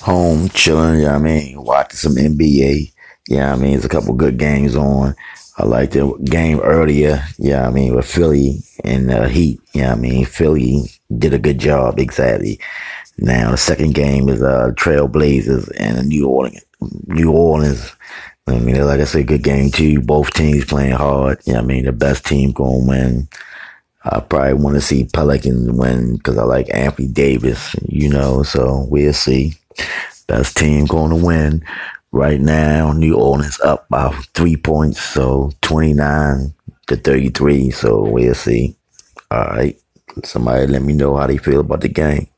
home chilling, you know what I mean? Watching some NBA. You know I mean, there's a couple good games on. I like the game earlier, you know I mean, with Philly and uh, Heat. You know I mean, Philly did a good job, exactly. Now the second game is uh Trailblazers and New Orleans. New Orleans. I mean, like I said, good game too. Both teams playing hard. You know I mean, the best team going to win. I probably want to see Pelicans win because I like Anthony Davis, you know, so we'll see. Best team going to win. Right now, New Orleans up by three points, so 29 to 33, so we'll see. All right. Somebody let me know how they feel about the game.